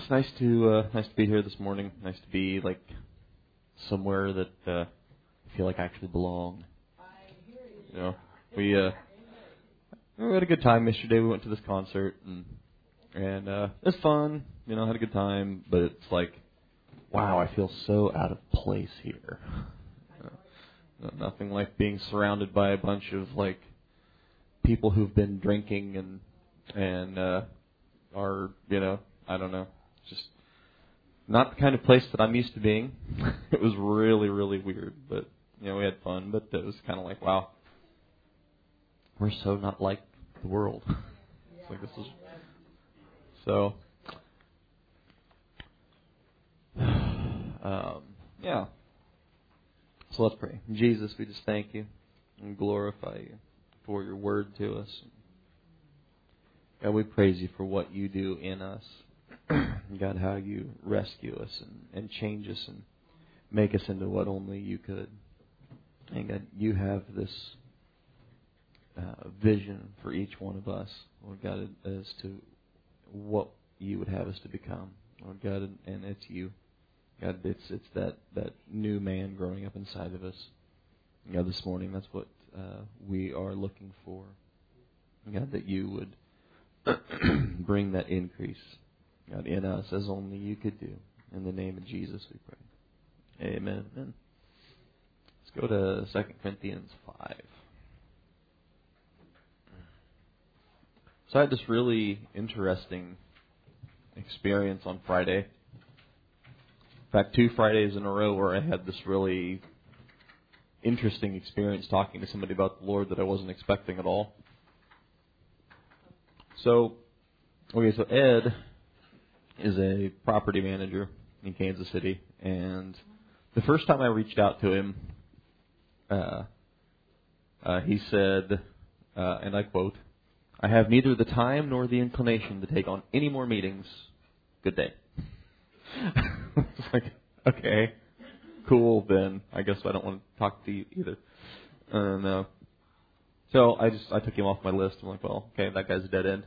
it's nice to uh, nice to be here this morning. Nice to be like somewhere that uh, I feel like I actually belong. You know, we uh, we had a good time yesterday. We went to this concert and and uh, it was fun. You know, had a good time. But it's like, wow, I feel so out of place here. Uh, nothing like being surrounded by a bunch of like people who've been drinking and and uh, are you know I don't know just not the kind of place that I'm used to being. it was really really weird, but you know we had fun. But it was kind of like wow, we're so not like the world. it's like this is so. Um, yeah. So let's pray. Jesus, we just thank you and glorify you for your word to us. God, we praise you for what you do in us. God, how you rescue us and, and change us and make us into what only you could. And God, you have this uh, vision for each one of us, Lord God, as to what you would have us to become, Lord God, and, and it's you. God, it's it's that that new man growing up inside of us. God, this morning, that's what uh, we are looking for. God, that you would bring that increase, God, in us as only you could do. In the name of Jesus, we pray. Amen. Amen. Let's go to Second Corinthians five. So I had this really interesting experience on Friday. In fact, two Fridays in a row where I had this really interesting experience talking to somebody about the Lord that I wasn't expecting at all. So, okay, so Ed is a property manager in Kansas City, and the first time I reached out to him, uh, uh, he said, uh, and I quote, I have neither the time nor the inclination to take on any more meetings. Good day. it's like, okay, cool. Then I guess I don't want to talk to you either. And uh, so I just I took him off my list. I'm like, well, okay, that guy's a dead end.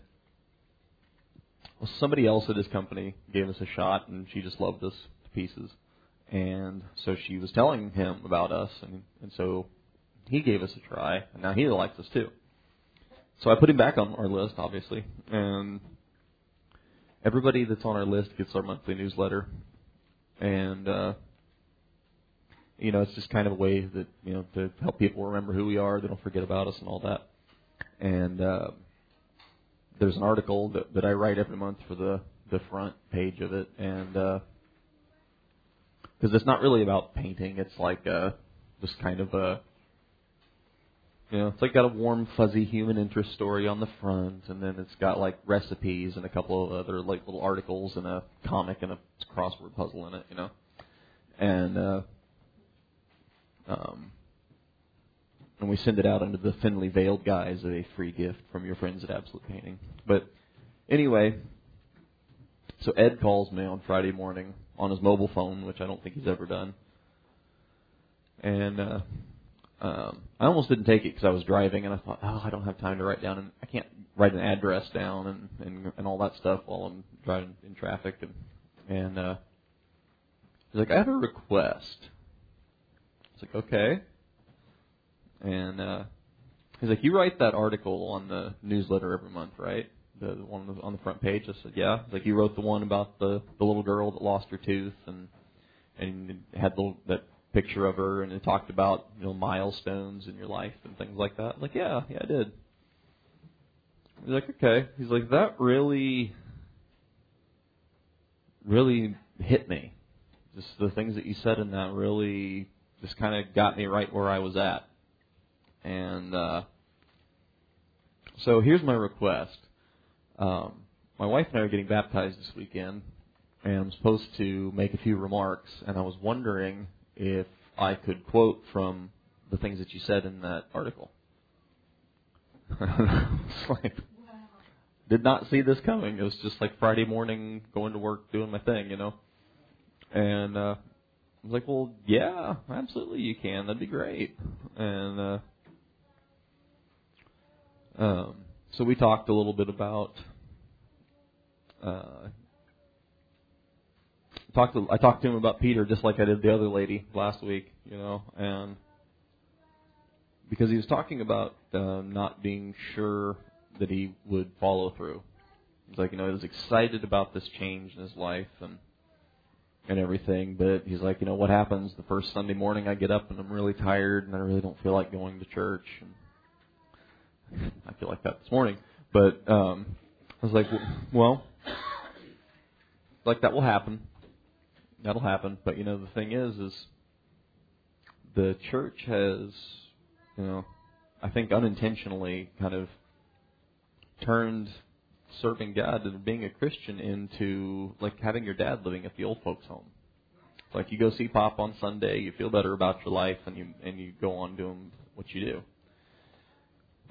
Well, somebody else at his company gave us a shot, and she just loved us to pieces. And so she was telling him about us, and and so he gave us a try, and now he likes us too. So I put him back on our list, obviously, and everybody that's on our list gets our monthly newsletter, and uh, you know it's just kind of a way that you know to help people remember who we are, they don't forget about us and all that. And uh, there's an article that, that I write every month for the the front page of it, and because uh, it's not really about painting, it's like uh, just kind of a you know, it's like got a warm, fuzzy human interest story on the front, and then it's got like recipes and a couple of other like little articles and a comic and a crossword puzzle in it, you know. And uh, um, and we send it out under the thinly veiled guise of a free gift from your friends at Absolute Painting. But anyway, so Ed calls me on Friday morning on his mobile phone, which I don't think he's ever done, and. uh um, I almost didn't take it because I was driving, and I thought, oh, I don't have time to write down, and I can't write an address down and and, and all that stuff while I'm driving in traffic, and and uh, he's like, I have a request. It's like, okay, and uh, he's like, you write that article on the newsletter every month, right? The, the one on the front page. I said, yeah. He's like, you wrote the one about the the little girl that lost her tooth and and had the that picture of her and it talked about you know milestones in your life and things like that. I'm like, yeah, yeah, I did. He's like, okay. He's like, that really, really hit me. Just the things that you said in that really just kind of got me right where I was at. And uh, so here's my request. Um, my wife and I are getting baptized this weekend, and I'm supposed to make a few remarks, and I was wondering if I could quote from the things that you said in that article. it's did not see this coming. It was just like Friday morning, going to work, doing my thing, you know. And uh, I was like, well, yeah, absolutely, you can. That'd be great. And uh, um, so we talked a little bit about uh, talked to, I talked to him about Peter just like I did the other lady last week, you know, and because he was talking about uh, not being sure that he would follow through. He's like, you know, he was excited about this change in his life and and everything, but he's like, you know, what happens the first Sunday morning I get up and I'm really tired and I really don't feel like going to church and feel like that this morning. But um I was like, well, like that will happen. That'll happen. But you know, the thing is, is the church has, you know, I think unintentionally kind of turned serving God and being a Christian into like having your dad living at the old folks' home. Like you go see Pop on Sunday, you feel better about your life, and you and you go on doing what you do.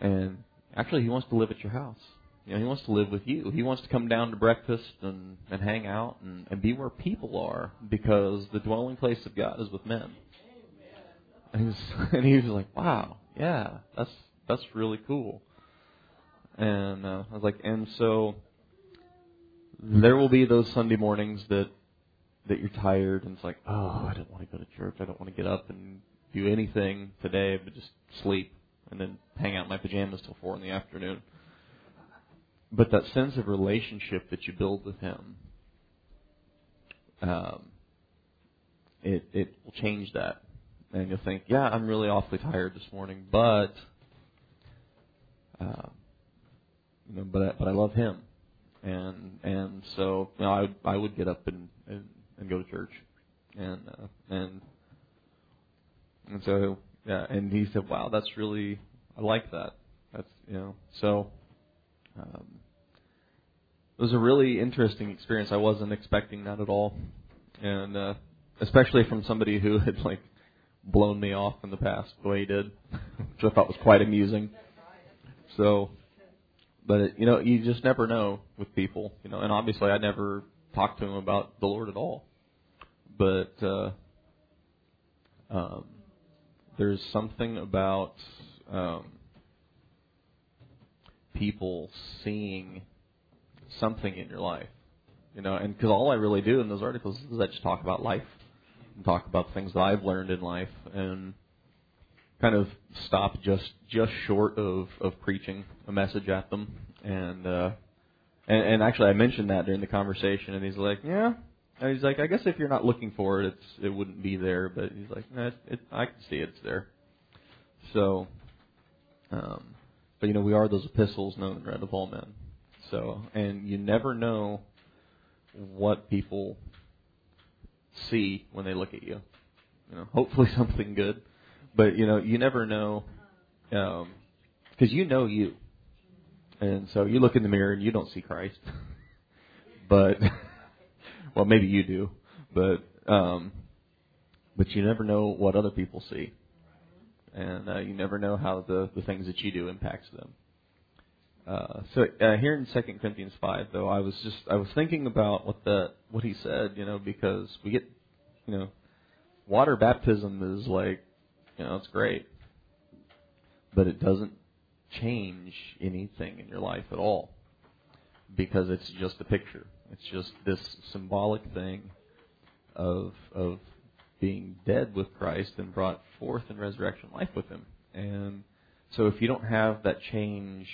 And actually, he wants to live at your house. You know, he wants to live with you. He wants to come down to breakfast and, and hang out and, and be where people are because the dwelling place of God is with men. And he was and he was like, Wow, yeah, that's that's really cool. And uh, I was like, and so there will be those Sunday mornings that that you're tired and it's like, oh, I don't want to go to church. I don't want to get up and do anything today, but just sleep and then hang out in my pajamas till four in the afternoon. But that sense of relationship that you build with Him, um, it it will change that, and you'll think, yeah, I'm really awfully tired this morning, but, uh, you know, but I, but I love Him, and and so you know, I I would get up and, and and go to church, and uh, and and so yeah, and he said, wow, that's really I like that. That's you know so. Um, it was a really interesting experience. I wasn't expecting that at all, and uh, especially from somebody who had like blown me off in the past the way he did, which I thought was quite amusing. So, but it, you know, you just never know with people, you know. And obviously, I never talked to him about the Lord at all, but uh, um, there's something about um, people seeing something in your life. You know, and because all I really do in those articles is I just talk about life, and talk about things that I've learned in life, and kind of stop just just short of of preaching a message at them. And uh, and, and actually, I mentioned that during the conversation, and he's like, "Yeah." And he's like, "I guess if you're not looking for it, it's it wouldn't be there." But he's like, nah, it, it, "I can see it's there." So, um, but you know, we are those epistles known and read of all men. So, and you never know what people see when they look at you. You know, hopefully something good, but you know, you never know because um, you know you, and so you look in the mirror and you don't see Christ, but well, maybe you do, but um, but you never know what other people see, and uh, you never know how the the things that you do impacts them. Uh, so uh, here in Second Corinthians five, though, I was just I was thinking about what the what he said, you know, because we get, you know, water baptism is like, you know, it's great, but it doesn't change anything in your life at all because it's just a picture. It's just this symbolic thing of of being dead with Christ and brought forth in resurrection life with Him. And so if you don't have that change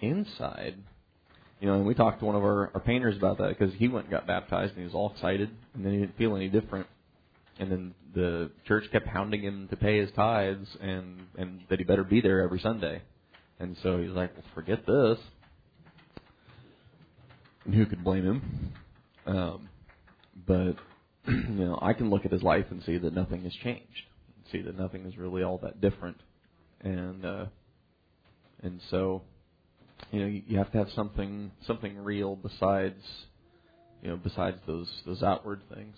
inside, you know, and we talked to one of our, our painters about that because he went and got baptized and he was all excited, and then he didn't feel any different. And then the church kept hounding him to pay his tithes and and that he better be there every Sunday. And so he's like, "Well, forget this." And who could blame him? Um, but you know, I can look at his life and see that nothing has changed. See that nothing is really all that different. And uh, and so you know, you have to have something something real besides you know besides those those outward things.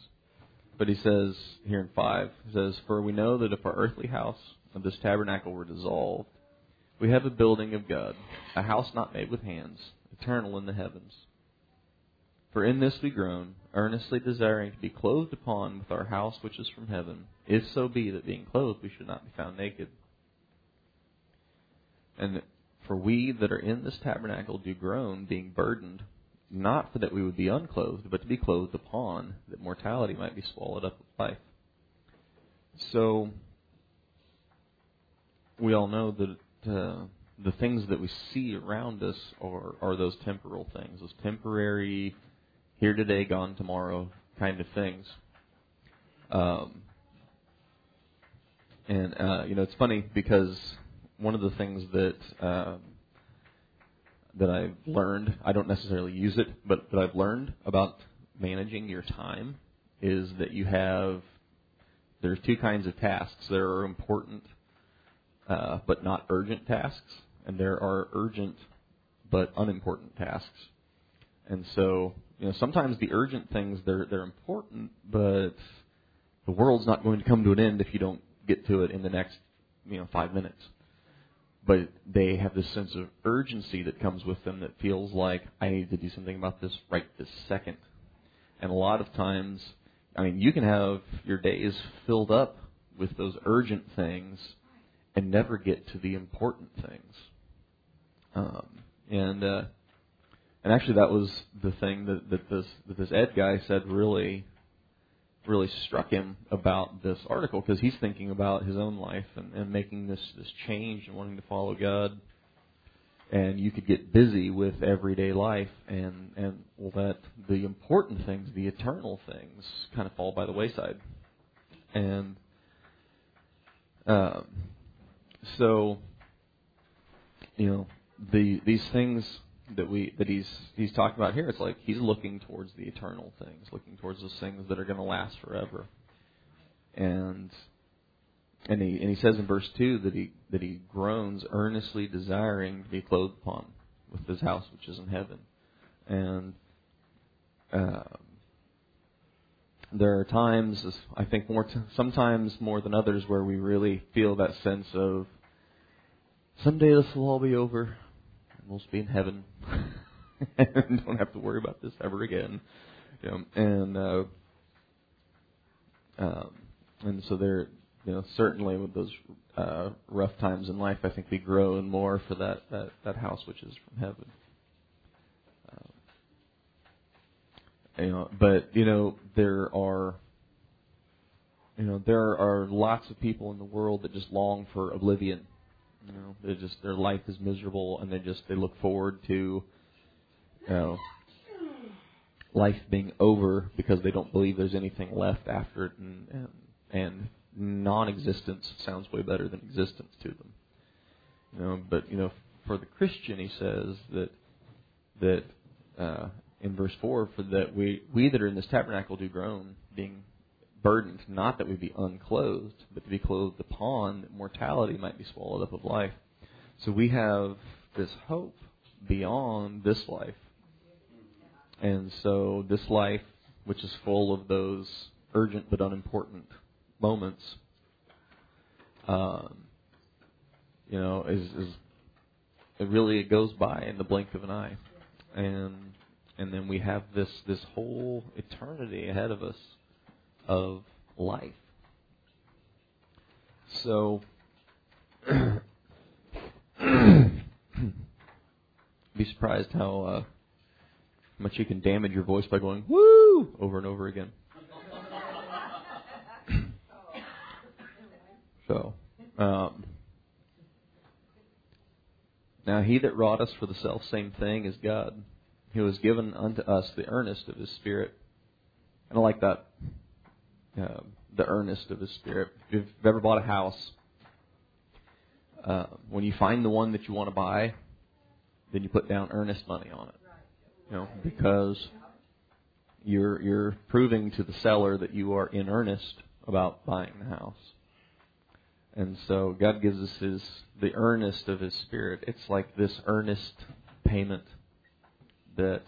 But he says here in five, he says, "For we know that if our earthly house of this tabernacle were dissolved, we have a building of God, a house not made with hands, eternal in the heavens. For in this we groan, earnestly desiring to be clothed upon with our house which is from heaven, if so be that being clothed we should not be found naked." And for we that are in this tabernacle do groan, being burdened, not for that we would be unclothed, but to be clothed upon, that mortality might be swallowed up with life. So, we all know that uh, the things that we see around us are, are those temporal things, those temporary, here today, gone tomorrow kind of things. Um, and uh, you know, it's funny because one of the things that um, that I've learned, I don't necessarily use it, but that I've learned about managing your time is that you have there's two kinds of tasks. There are important uh, but not urgent tasks, and there are urgent but unimportant tasks. And so, you know, sometimes the urgent things they're they're important, but the world's not going to come to an end if you don't get to it in the next, you know, five minutes but they have this sense of urgency that comes with them that feels like I need to do something about this right this second. And a lot of times, I mean, you can have your days filled up with those urgent things and never get to the important things. Um, and uh, and actually, that was the thing that, that this that this Ed guy said really really struck him about this article because he's thinking about his own life and, and making this this change and wanting to follow God. And you could get busy with everyday life, and and let the important things, the eternal things, kind of fall by the wayside. And um, so, you know, the these things that we that he's he's talking about here. It's like he's looking towards the eternal things, looking towards those things that are going to last forever. And and he and he says in verse two that he that he groans earnestly desiring to be clothed upon with his house which is in heaven. And um, there are times, I think more t- sometimes more than others, where we really feel that sense of someday this will all be over and we'll be in heaven and don't have to worry about this ever again. You know, and uh, um, and so there, you know, certainly with those uh, rough times in life, I think we grow and more for that that that house which is from heaven. Um, you know, but you know there are. You know, there are lots of people in the world that just long for oblivion you know, they just their life is miserable, and they just they look forward to, you know, life being over because they don't believe there's anything left after it, and and, and non-existence sounds way better than existence to them. You know, but you know, for the Christian, he says that that uh, in verse four, for that we we that are in this tabernacle do groan, being burdened, not that we be unclothed, but to be clothed upon, that mortality might be swallowed up of life. So we have this hope beyond this life. And so this life, which is full of those urgent but unimportant moments, um, you know, is, is it really it goes by in the blink of an eye, and and then we have this this whole eternity ahead of us of life. So, be surprised how uh, much you can damage your voice by going "woo" over and over again. so, um, now he that wrought us for the self same thing is God, who has given unto us the earnest of His Spirit. And I like that uh, the earnest of His Spirit. If you've ever bought a house, uh, when you find the one that you want to buy, then you put down earnest money on it. You know, because you're you're proving to the seller that you are in earnest about buying the house. And so God gives us his the earnest of his spirit. It's like this earnest payment that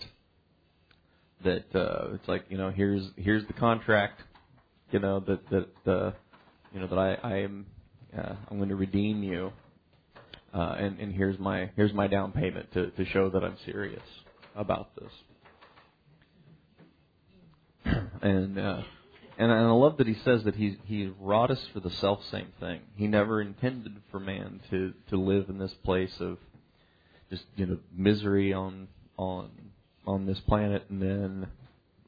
that uh, it's like you know here's here's the contract you know that that uh, you know that I I am uh, I'm going to redeem you, uh, and and here's my here's my down payment to to show that I'm serious about this. and uh, and I love that he says that he he wrought us for the self same thing. He never intended for man to to live in this place of just you know misery on on on this planet and then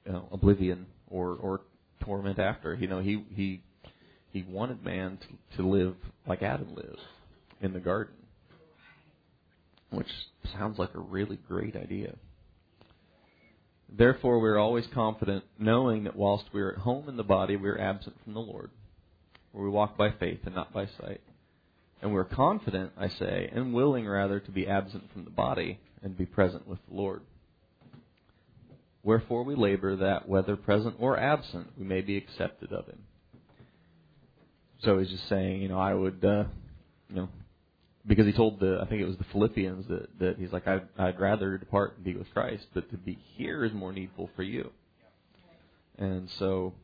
you know, oblivion or or torment after. You know, he he he wanted man to, to live like Adam lived in the garden, which sounds like a really great idea. Therefore, we are always confident, knowing that whilst we are at home in the body, we are absent from the Lord, where we walk by faith and not by sight. And we are confident, I say, and willing rather to be absent from the body and be present with the Lord. Wherefore we labor that, whether present or absent, we may be accepted of Him. So he's just saying, you know, I would, uh, you know, because he told the, I think it was the Philippians that, that he's like, I'd, I'd rather depart and be with Christ, but to be here is more needful for you. And so,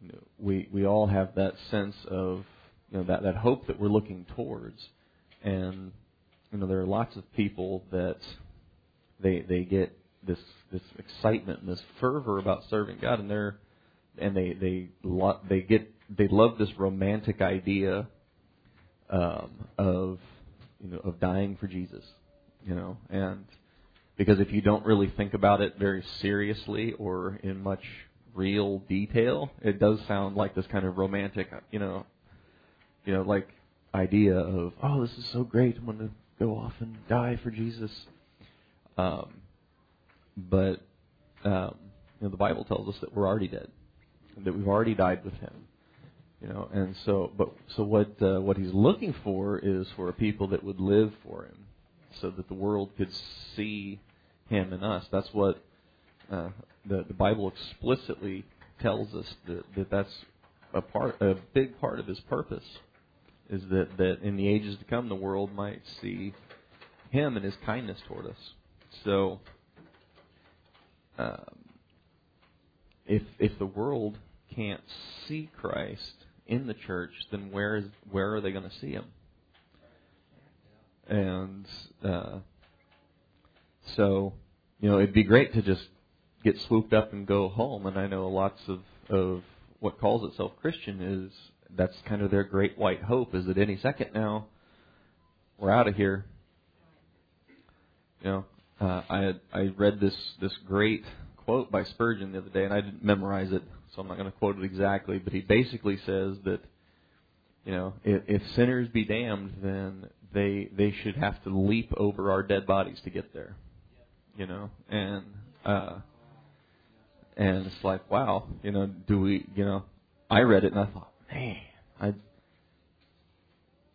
you know, we we all have that sense of, you know, that that hope that we're looking towards, and you know, there are lots of people that they they get this this excitement and this fervor about serving God, and they're and they they lo- they get they love this romantic idea um, of you know of dying for Jesus, you know, and because if you don't really think about it very seriously or in much real detail, it does sound like this kind of romantic, you know, you know, like idea of oh, this is so great, I'm going to go off and die for Jesus. Um, but um, you know, the Bible tells us that we're already dead, that we've already died with Him. You know, and so, but so what? Uh, what He's looking for is for a people that would live for Him, so that the world could see Him in us. That's what uh, the the Bible explicitly tells us that, that that's a part, a big part of His purpose, is that that in the ages to come the world might see Him and His kindness toward us. So um, if if the world can't see Christ in the church, then where is where are they going to see him? And uh, so, you know, it'd be great to just get swooped up and go home. And I know lots of of what calls itself Christian is that's kind of their great white hope is that any second now we're out of here. You know, uh, I had, I read this this great quote by Spurgeon the other day, and I didn't memorize it, so I'm not going to quote it exactly. But he basically says that you know if, if sinners be damned, then they they should have to leap over our dead bodies to get there. You know, and uh, and it's like wow, you know, do we you know? I read it and I thought, man, I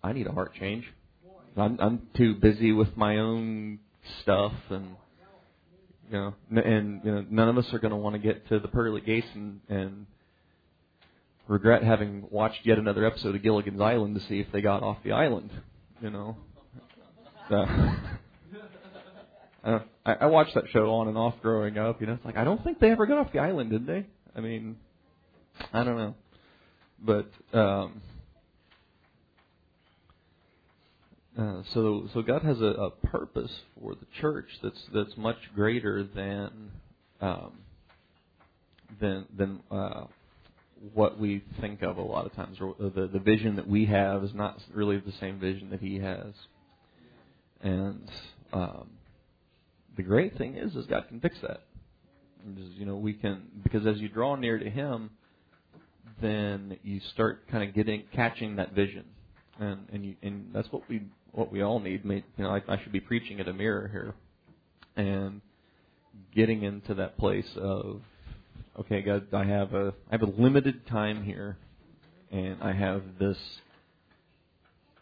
I need a heart change. I'm I'm too busy with my own stuff and you know and you know none of us are going to want to get to the pearly gates and and regret having watched yet another episode of Gilligan's Island to see if they got off the island you know? Uh, I, I watched that show on and off growing up you know it's like I don't think they ever got off the island did they? I mean I don't know. But um Uh, so, so God has a, a, purpose for the church that's that's much greater than um, than than uh, what we think of a lot of times. The the vision that we have is not really the same vision that He has. And um, the great thing is, is God can fix that. Just, you know, we can because as you draw near to Him, then you start kind of getting catching that vision, and and you and that's what we what we all need. You know, I, I should be preaching at a mirror here, and getting into that place of, okay, God, I have a I have a limited time here, and I have this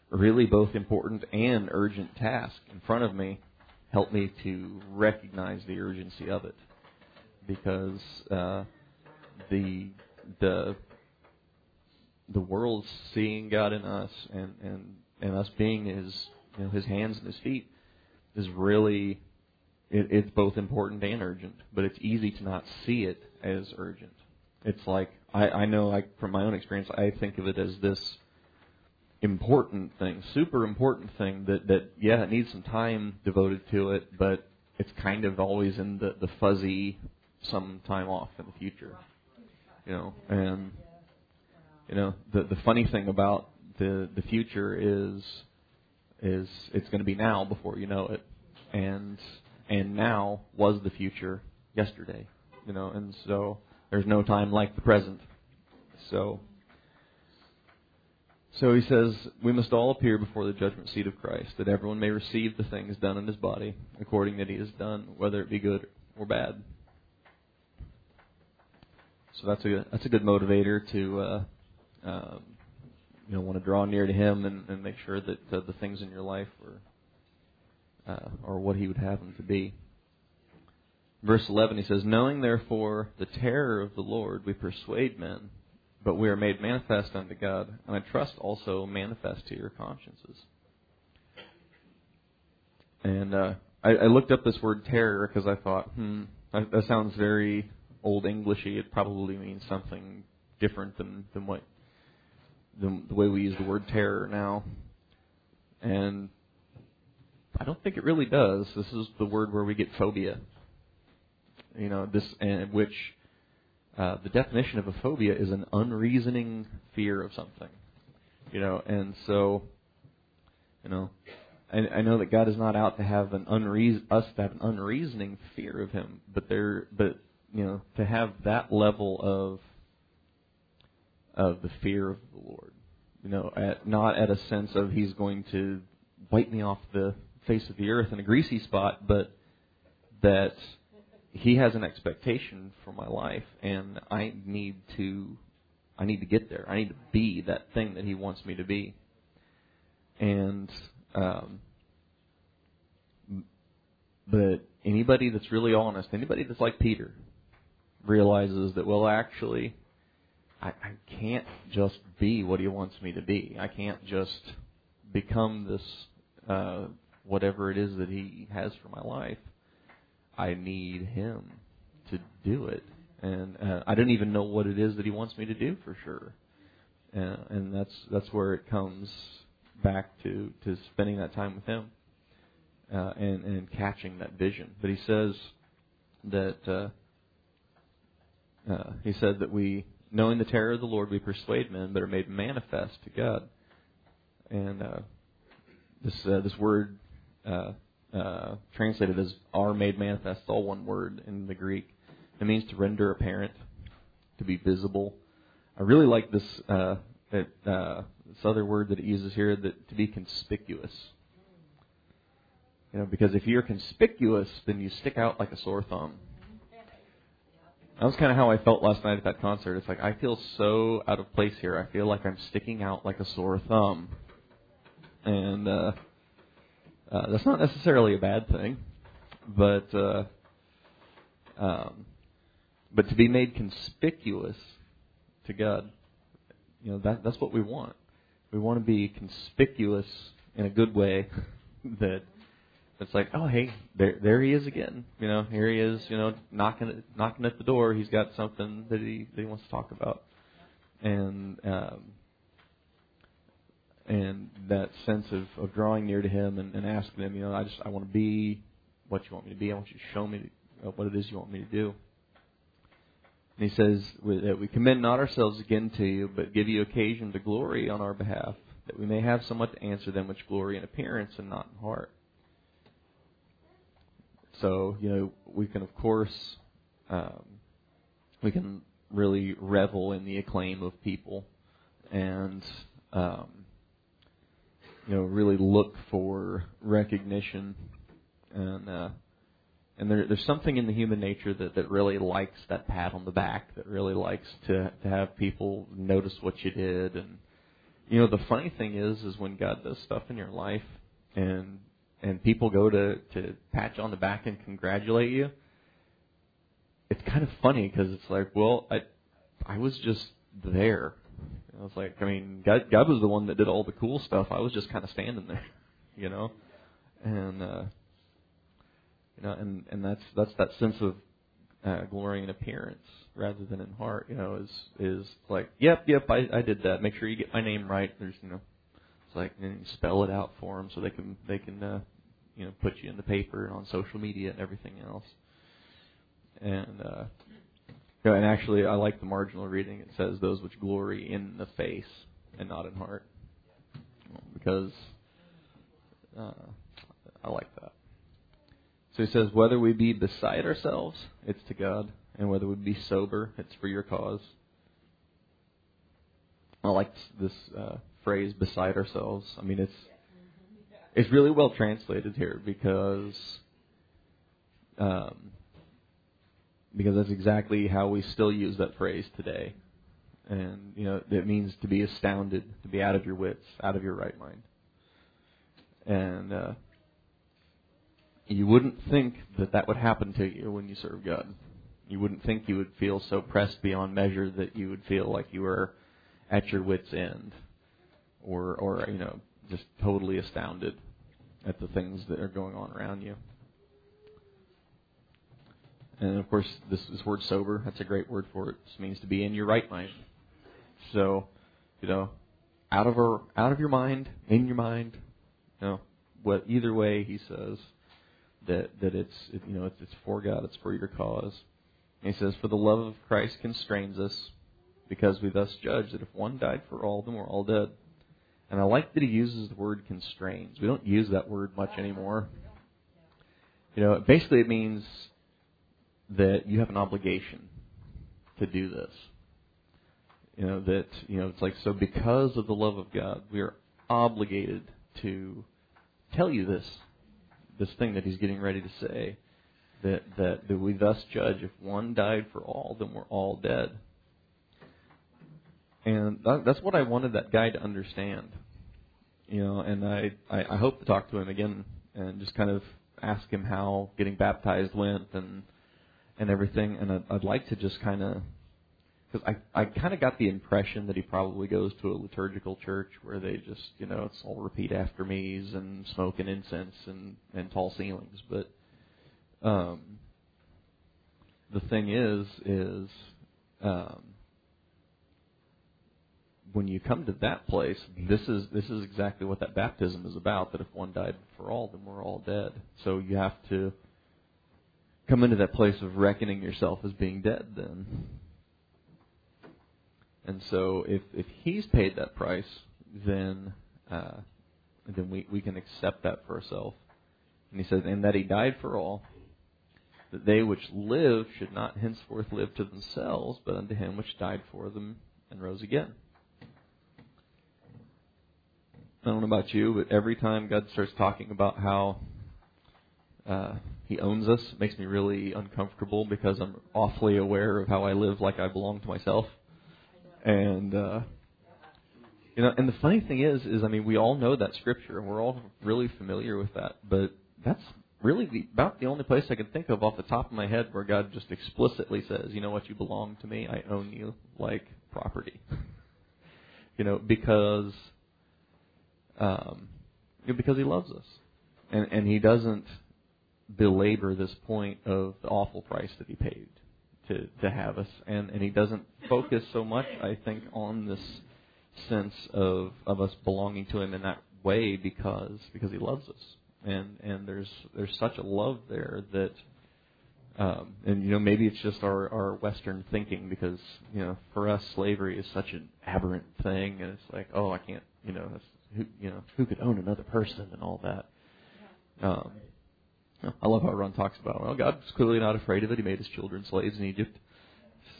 really both important and urgent task in front of me. Help me to recognize the urgency of it, because uh, the the the world's seeing God in us, and and and us being his you know his hands and his feet is really it, it's both important and urgent, but it's easy to not see it as urgent. It's like I, I know like from my own experience, I think of it as this important thing, super important thing that that yeah, it needs some time devoted to it, but it's kind of always in the the fuzzy some time off in the future. You know, and you know the the funny thing about the the future is is it's going to be now before you know it, and and now was the future yesterday. You know, and so there's no time like the present. So so he says, We must all appear before the judgment seat of Christ, that everyone may receive the things done in his body, according that he has done, whether it be good or bad. So that's a that's a good motivator to uh, um, you know want to draw near to him and, and make sure that uh, the things in your life are uh, are what he would have them to be. Verse 11, he says, Knowing therefore the terror of the Lord, we persuade men but we are made manifest unto God, and I trust also manifest to your consciences. And uh, I, I looked up this word terror because I thought, hmm, that, that sounds very old Englishy. It probably means something different than than what the, the way we use the word terror now. And I don't think it really does. This is the word where we get phobia. You know, this and which uh, the definition of a phobia is an unreasoning fear of something. You know, and so, you know, I, I know that God is not out to have an unreason us to have an unreasoning fear of Him, but there, but you know, to have that level of of the fear of the Lord. You know, at, not at a sense of He's going to wipe me off the face of the earth in a greasy spot, but that he has an expectation for my life and I need to I need to get there. I need to be that thing that he wants me to be. And um but anybody that's really honest, anybody that's like Peter realizes that well actually I, I can't just be what he wants me to be. I can't just become this uh whatever it is that he has for my life. I need Him to do it, and uh, I don't even know what it is that He wants me to do for sure. Uh, and that's that's where it comes back to to spending that time with Him uh, and and catching that vision. But He says that uh, uh, He said that we, knowing the terror of the Lord, we persuade men, but are made manifest to God. And uh, this uh, this word uh, uh, translated as are made manifest, all one word in the Greek. It means to render apparent, to be visible. I really like this uh, that, uh, this other word that it uses here, that to be conspicuous. You know, because if you're conspicuous, then you stick out like a sore thumb. That was kind of how I felt last night at that concert. It's like I feel so out of place here. I feel like I'm sticking out like a sore thumb, and uh, uh, that's not necessarily a bad thing, but uh, um, but to be made conspicuous to God, you know that that's what we want. We want to be conspicuous in a good way. that it's like, oh hey, there there he is again. You know, here he is. You know, knocking knocking at the door. He's got something that he that he wants to talk about, and um, and that sense of, of drawing near to Him and, and asking Him, you know, I just I want to be what you want me to be. I want you to show me uh, what it is you want me to do. And He says that we commend not ourselves again to you, but give you occasion to glory on our behalf, that we may have somewhat to answer them which glory in appearance and not in heart. So you know we can of course um, we can really revel in the acclaim of people and um, you know really look for recognition and uh and there, there's something in the human nature that, that really likes that pat on the back, that really likes to to have people notice what you did. And you know, the funny thing is, is when God does stuff in your life, and and people go to to pat you on the back and congratulate you. It's kind of funny because it's like, well, I I was just there. I was like, I mean, God, God was the one that did all the cool stuff. I was just kind of standing there, you know, and uh, you know, and and that's that's that sense of uh, glory in appearance rather than in heart. You know, is is like, yep, yep, I I did that. Make sure you get my name right. There's you know, like and spell it out for them so they can they can uh, you know put you in the paper and on social media and everything else. And uh, you and actually, I like the marginal reading. It says those which glory in the face and not in heart, because uh, I like that. So he says, whether we be beside ourselves, it's to God, and whether we be sober, it's for your cause. I like this uh, phrase, beside ourselves. I mean, it's it's really well translated here because um, because that's exactly how we still use that phrase today. And you know, it means to be astounded, to be out of your wits, out of your right mind. And uh, you wouldn't think that that would happen to you when you serve God. You wouldn't think you would feel so pressed beyond measure that you would feel like you were at your wits' end, or or you know just totally astounded at the things that are going on around you. And of course, this, this word sober, that's a great word for it. This means to be in your right mind. So, you know, out of our, out of your mind, in your mind, you know, what either way he says that that it's it, you know it's, it's for God, it's for your cause. And he says, "For the love of Christ constrains us, because we thus judge that if one died for all, then we're all dead." And I like that he uses the word constrains. We don't use that word much anymore. You know, basically it means that you have an obligation to do this. You know, that, you know, it's like, so because of the love of God, we are obligated to tell you this, this thing that he's getting ready to say, that, that, that we thus judge if one died for all, then we're all dead. And that, that's what I wanted that guy to understand. You know, and I, I, I hope to talk to him again and just kind of ask him how getting baptized went and and everything. And I'd, I'd like to just kind of because I I kind of got the impression that he probably goes to a liturgical church where they just you know it's all repeat after me's and smoking incense and and tall ceilings. But um, the thing is is um, when you come to that place, this is this is exactly what that baptism is about. That if one died for all, then we're all dead. So you have to come into that place of reckoning yourself as being dead. Then, and so if if he's paid that price, then uh, then we we can accept that for ourselves. And he says, and that he died for all, that they which live should not henceforth live to themselves, but unto him which died for them and rose again. I don't know about you, but every time God starts talking about how uh, He owns us, it makes me really uncomfortable because I'm awfully aware of how I live like I belong to myself. And uh, you know, and the funny thing is, is I mean, we all know that scripture, and we're all really familiar with that. But that's really the, about the only place I can think of off the top of my head where God just explicitly says, "You know what? You belong to me. I own you like property." you know, because um, because he loves us, and and he doesn't belabor this point of the awful price that he paid to to have us, and and he doesn't focus so much, I think, on this sense of of us belonging to him in that way because because he loves us, and and there's there's such a love there that. Um, and you know maybe it's just our our Western thinking because you know for us slavery is such an aberrant thing and it's like oh I can't you know that's who you know who could own another person and all that. Um, I love how Ron talks about well, God's clearly not afraid of it. He made his children slaves in Egypt,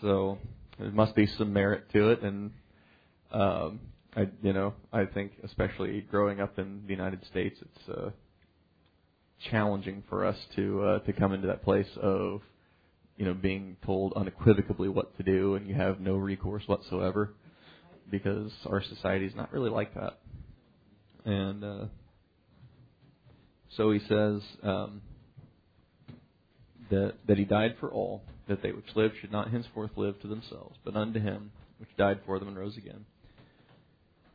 so there must be some merit to it. And um, I, you know, I think especially growing up in the United States, it's uh, challenging for us to uh, to come into that place of you know being told unequivocally what to do, and you have no recourse whatsoever because our society is not really like that. And uh, so he says um, that that he died for all, that they which live should not henceforth live to themselves, but unto him which died for them and rose again.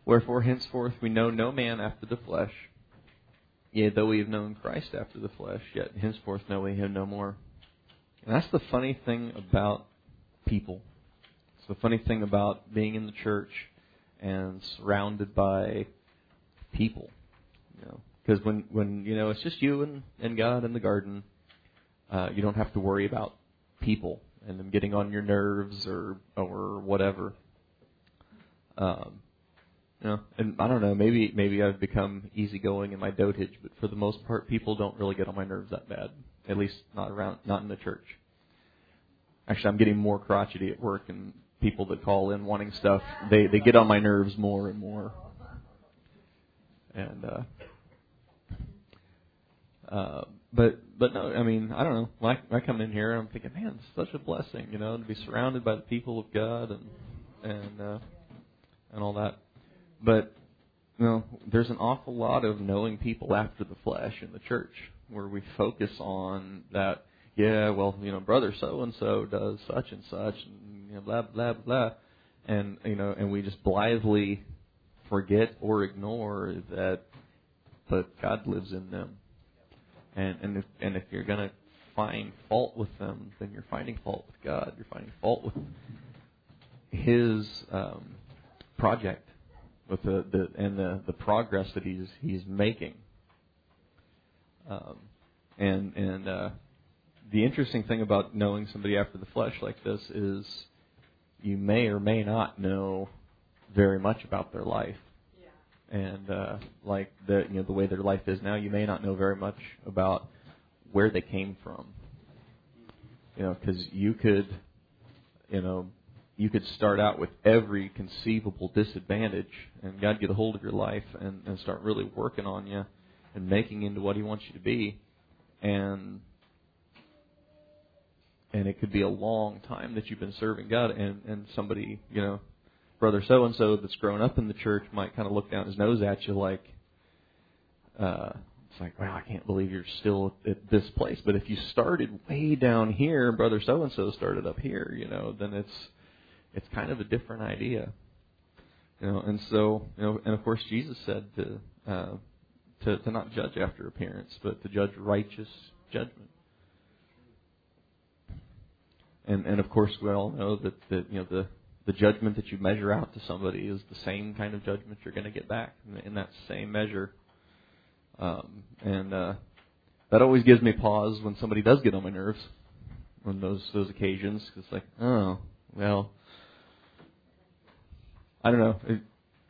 Wherefore henceforth we know no man after the flesh. Yea, though we have known Christ after the flesh, yet henceforth know we him no more. And that's the funny thing about people. It's the funny thing about being in the church and surrounded by people. You know, because when when you know it's just you and and God in the garden, uh, you don't have to worry about people and them getting on your nerves or or whatever. Um, you know, and I don't know, maybe maybe I've become easygoing in my dotage, but for the most part, people don't really get on my nerves that bad At least not around, not in the church. Actually, I'm getting more crotchety at work, and people that call in wanting stuff, they they get on my nerves more and more. And uh, uh, but but no, I mean I don't know. When I, I come in here, and I'm thinking, man, it's such a blessing, you know, to be surrounded by the people of God and and uh, and all that. But you know, there's an awful lot of knowing people after the flesh in the church where we focus on that. Yeah, well, you know, brother so and so does such and such, and you know, blah blah blah, and you know, and we just blithely forget or ignore that, but God lives in them, and and if and if you're gonna find fault with them, then you're finding fault with God. You're finding fault with His um, project with the, the and the, the progress that he's he's making. Um, and and uh, the interesting thing about knowing somebody after the flesh like this is you may or may not know very much about their life. Yeah. And uh, like the you know the way their life is now, you may not know very much about where they came from. You know, because you could, you know, you could start out with every conceivable disadvantage, and God get a hold of your life and, and start really working on you and making into what He wants you to be, and and it could be a long time that you've been serving God, and and somebody, you know, brother so and so that's grown up in the church might kind of look down his nose at you like, uh, it's like, wow, I can't believe you're still at this place. But if you started way down here, brother so and so started up here, you know, then it's it's kind of a different idea. You know, and so you know, and of course Jesus said to uh, to to not judge after appearance, but to judge righteous judgment. And and of course we all know that that you know the the judgment that you measure out to somebody is the same kind of judgment you're going to get back in, that same measure. Um, and uh, that always gives me pause when somebody does get on my nerves on those those occasions. It's like, oh, well, I don't know. It,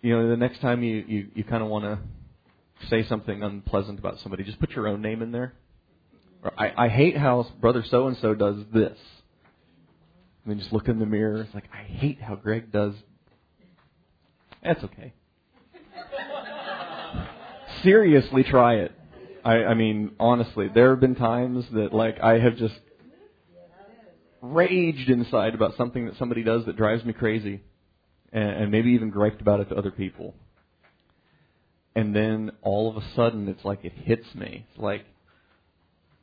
you know, the next time you you, you kind of want to say something unpleasant about somebody, just put your own name in there. I I hate how brother so and so does this. And then just look in the mirror. It's like I hate how Greg does. That's okay. Seriously, try it. I, I mean, honestly, there have been times that like I have just raged inside about something that somebody does that drives me crazy and, and maybe even griped about it to other people. And then all of a sudden, it's like it hits me. It's like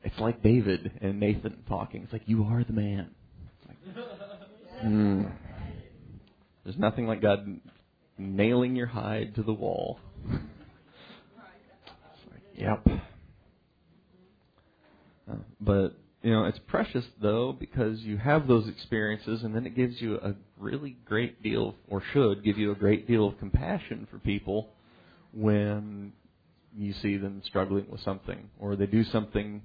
it's like David and Nathan talking. It's like you are the man. Mm. There's nothing like God nailing your hide to the wall. Yep. Uh, but you know, it's precious though because you have those experiences and then it gives you a really great deal, or should give you a great deal of compassion for people when you see them struggling with something or they do something,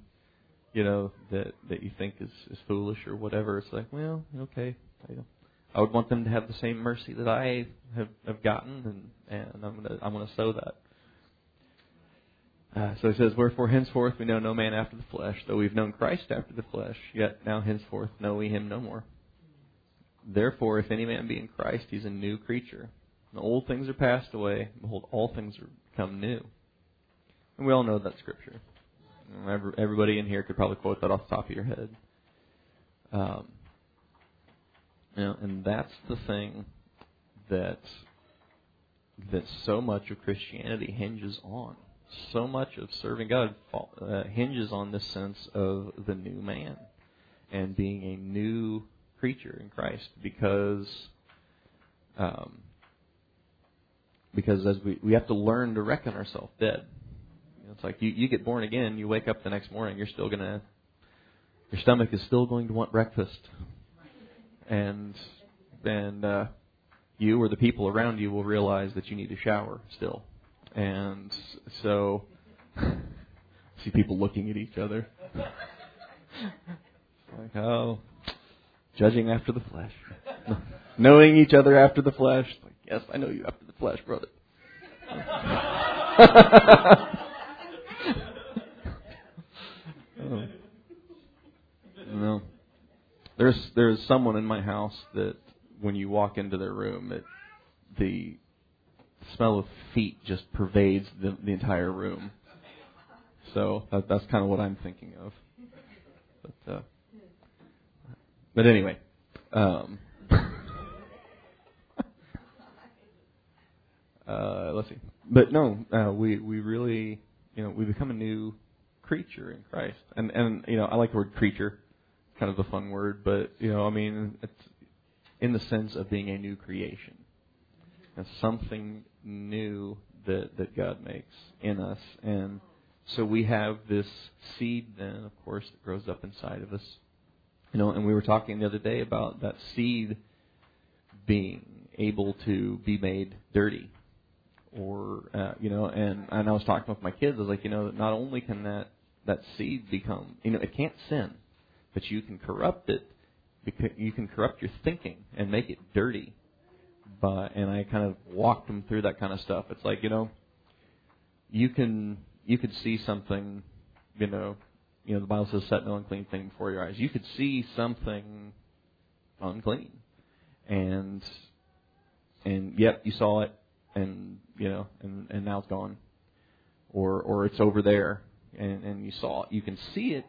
you know, that, that you think is, is foolish or whatever. It's like, well, okay. I, I would want them to have the same mercy that I have, have gotten and, and I'm gonna, I'm gonna sow that. Uh, so he says, Wherefore henceforth we know no man after the flesh, though we've known Christ after the flesh, yet now henceforth know we him no more. Therefore, if any man be in Christ, he's a new creature. The old things are passed away, behold, all things are become new. And we all know that scripture. Everybody in here could probably quote that off the top of your head. Um, you know, and that's the thing that that so much of Christianity hinges on so much of serving God uh, hinges on this sense of the new man and being a new creature in Christ because um, because as we we have to learn to reckon ourselves dead. It's like you you get born again, you wake up the next morning, you're still gonna your stomach is still going to want breakfast, and and uh, you or the people around you will realize that you need to shower still and so see people looking at each other. like, oh, judging after the flesh, knowing each other after the flesh. Like, yes, I know you after the flesh, brother. There's there's someone in my house that when you walk into their room, it the smell of feet just pervades the, the entire room. So that, that's kind of what I'm thinking of. But uh, but anyway, um, uh, let's see. But no, uh, we we really you know we become a new creature in Christ, and and you know I like the word creature, kind of a fun word, but you know I mean it's in the sense of being a new creation, and something new that that God makes in us, and so we have this seed then, of course, that grows up inside of us, you know, and we were talking the other day about that seed being able to be made dirty or uh, you know, and and I was talking with my kids. I was like, you know, not only can that that seed become, you know, it can't sin, but you can corrupt it. You can corrupt your thinking and make it dirty. But and I kind of walked them through that kind of stuff. It's like you know, you can you could see something, you know, you know the Bible says set no unclean thing before your eyes. You could see something unclean, and and yep, you saw it, and you know, and and now it's gone, or or it's over there, and and you saw it. You can see it.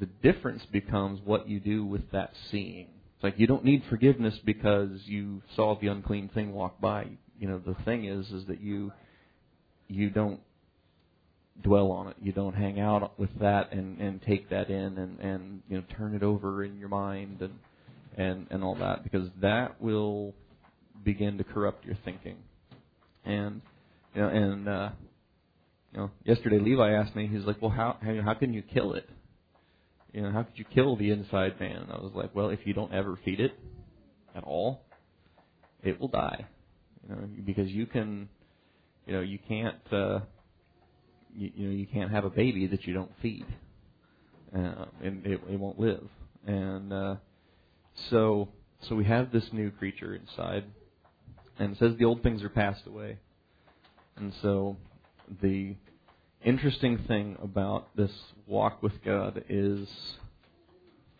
The difference becomes what you do with that seeing. It's like you don't need forgiveness because you saw the unclean thing walk by. You know, the thing is, is that you you don't dwell on it. You don't hang out with that and and take that in and and you know turn it over in your mind and and and all that because that will begin to corrupt your thinking. And you know, and uh, you know, yesterday Levi asked me, he's like, "Well, how how, how can you kill it? You know, how could you kill the inside man?" And I was like, "Well, if you don't ever feed it at all, it will die. You know, because you can, you know, you can't." Uh, you, you know you can't have a baby that you don't feed, uh, and it, it won't live. And uh, so so we have this new creature inside, and it says the old things are passed away. And so the interesting thing about this walk with God is,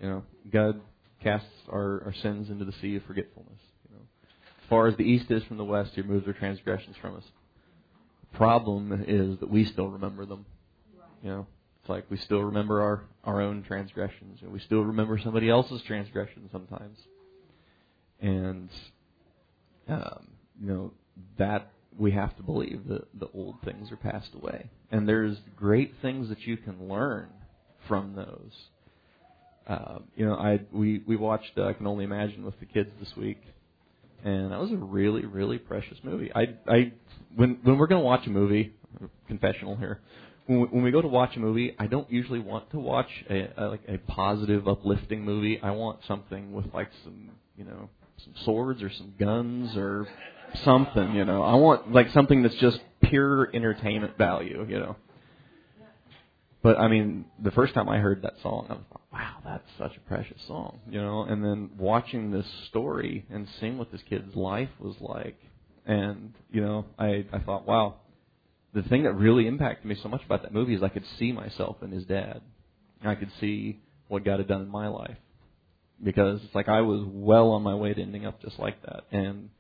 you know, God casts our, our sins into the sea of forgetfulness. You know, as far as the east is from the west, He removes our transgressions from us. The problem is that we still remember them. You know, it's like we still remember our our own transgressions, and we still remember somebody else's transgressions sometimes. And um, you know that we have to believe that the old things are passed away, and there's great things that you can learn from those. Uh, you know, I we we watched uh, I can only imagine with the kids this week, and that was a really really precious movie. I I when when we're to watch a movie, confessional here. When we, when we go to watch a movie, I don't usually want to watch a, a like a positive, uplifting movie. I want something with like some you know some swords or some guns or something, you know. I want like something that's just pure entertainment value, you know. But I mean, the first time I heard that song, I was like, "Wow, that's such a precious song," you know. And then watching this story and seeing what this kid's life was like, and you know, I I thought, "Wow." The thing that really impacted me so much about that movie is I could see myself in his dad. I could see what God had done in my life because it's like I was well on my way to ending up just like that, and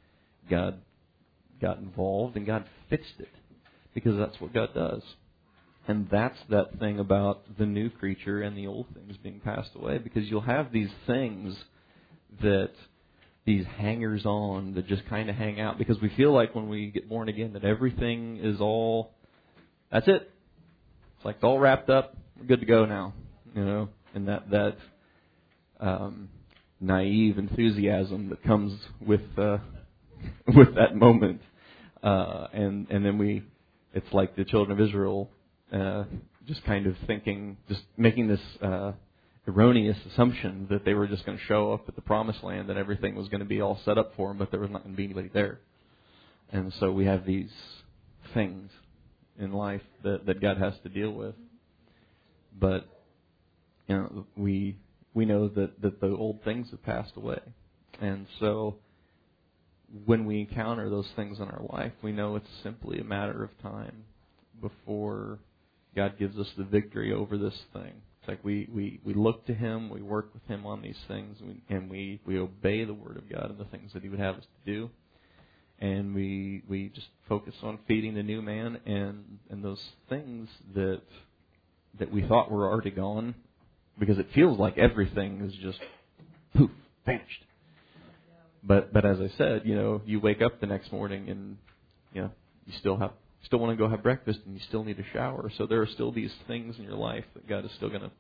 God got involved and God fixed it because that's what God does. And that's that thing about the new creature and the old things being passed away because you'll have these things that these hangers on that just kind of hang out because we feel like when we get born again that everything is all that's it. It's like all wrapped up. We're good to go now, you know. And that that um, naive enthusiasm that comes with uh, with that moment, uh, and and then we, it's like the children of Israel, uh, just kind of thinking, just making this uh, erroneous assumption that they were just going to show up at the promised land and everything was going to be all set up for them, but there was not going to be anybody there. And so we have these things in life that that God has to deal with, but you know we we know that, that the old things have passed away. And so when we encounter those things in our life, we know it's simply a matter of time before God gives us the victory over this thing. It's like we, we, we look to Him, we work with Him on these things, and we, we obey the Word of God and the things that He would have us to do. And we we just focus on feeding the new man and, and those things that that we thought were already gone because it feels like everything is just poof, vanished. But but as I said, you know, you wake up the next morning and you know, you still have still want to go have breakfast and you still need a shower. So there are still these things in your life that God is still going to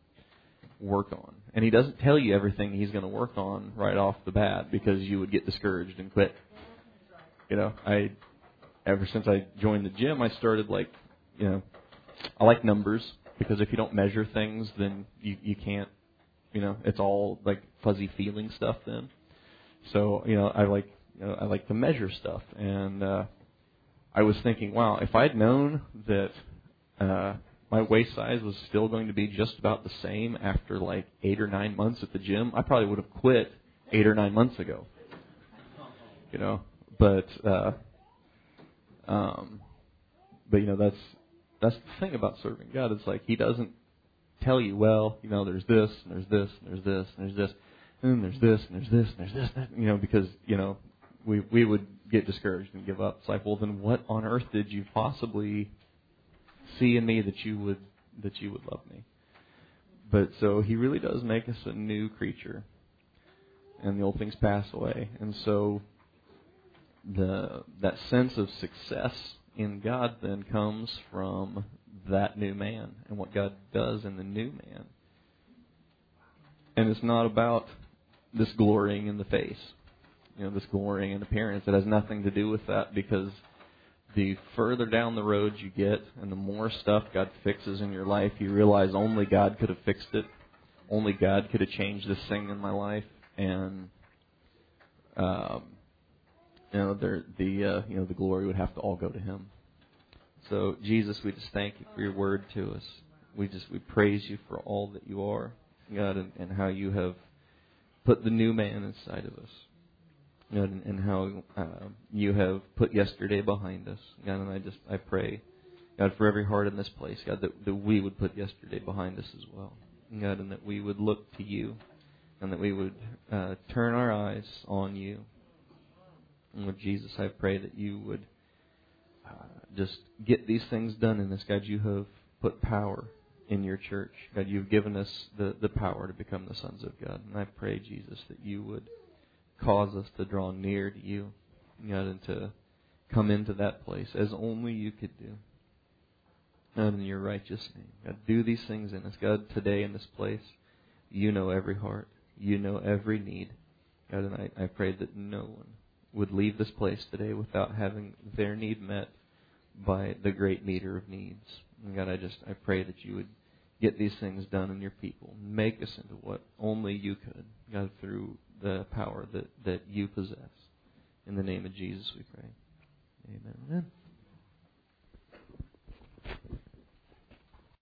work on. And he doesn't tell you everything he's going to work on right off the bat because you would get discouraged and quit. You know, I ever since I joined the gym, I started like, you know, I like numbers because if you don't measure things, then you you can't, you know, it's all like fuzzy feeling stuff then. So you know, I like you know, I like to measure stuff, and uh, I was thinking, wow, if I'd known that uh, my waist size was still going to be just about the same after like eight or nine months at the gym, I probably would have quit eight or nine months ago. You know, but uh, um, but you know that's that's the thing about serving God. It's like He doesn't tell you, well, you know, there's this, and there's this, and there's this, and there's this, and there's this, and there's this, and there's this, and you know, because you know, we we would get discouraged and give up. It's like, well, then what on earth did you possibly see in me that you would that you would love me? But so He really does make us a new creature, and the old things pass away, and so the that sense of success in God then comes from that new man and what God does in the new man. And it's not about this glorying in the face, you know, this glorying in appearance. It has nothing to do with that because the further down the road you get and the more stuff God fixes in your life, you realize only God could have fixed it. Only God could have changed this thing in my life. And, um, you know, the, the uh, you know, the glory would have to all go to Him. So, Jesus, we just thank you for your word to us. We just we praise you for all that you are, God, and, and how you have put the new man inside of us. And, and how uh, you have put yesterday behind us. God, and I just I pray, God, for every heart in this place, God, that, that we would put yesterday behind us as well. God, and that we would look to you, and that we would uh, turn our eyes on you. And Lord Jesus, I pray that you would uh, just get these things done in this. God, you have put power in your church. God, you've given us the, the power to become the sons of God. And I pray, Jesus, that you would cause us to draw near to you, God, and to come into that place as only you could do. God, in your righteous name. God, do these things in us. God, today in this place, you know every heart. You know every need. God, and I, I pray that no one would leave this place today without having their need met by the great meter of needs. And God, I just I pray that you would get these things done in your people. Make us into what only you could, God, through the power that, that you possess. In the name of Jesus we pray. Amen. Amen.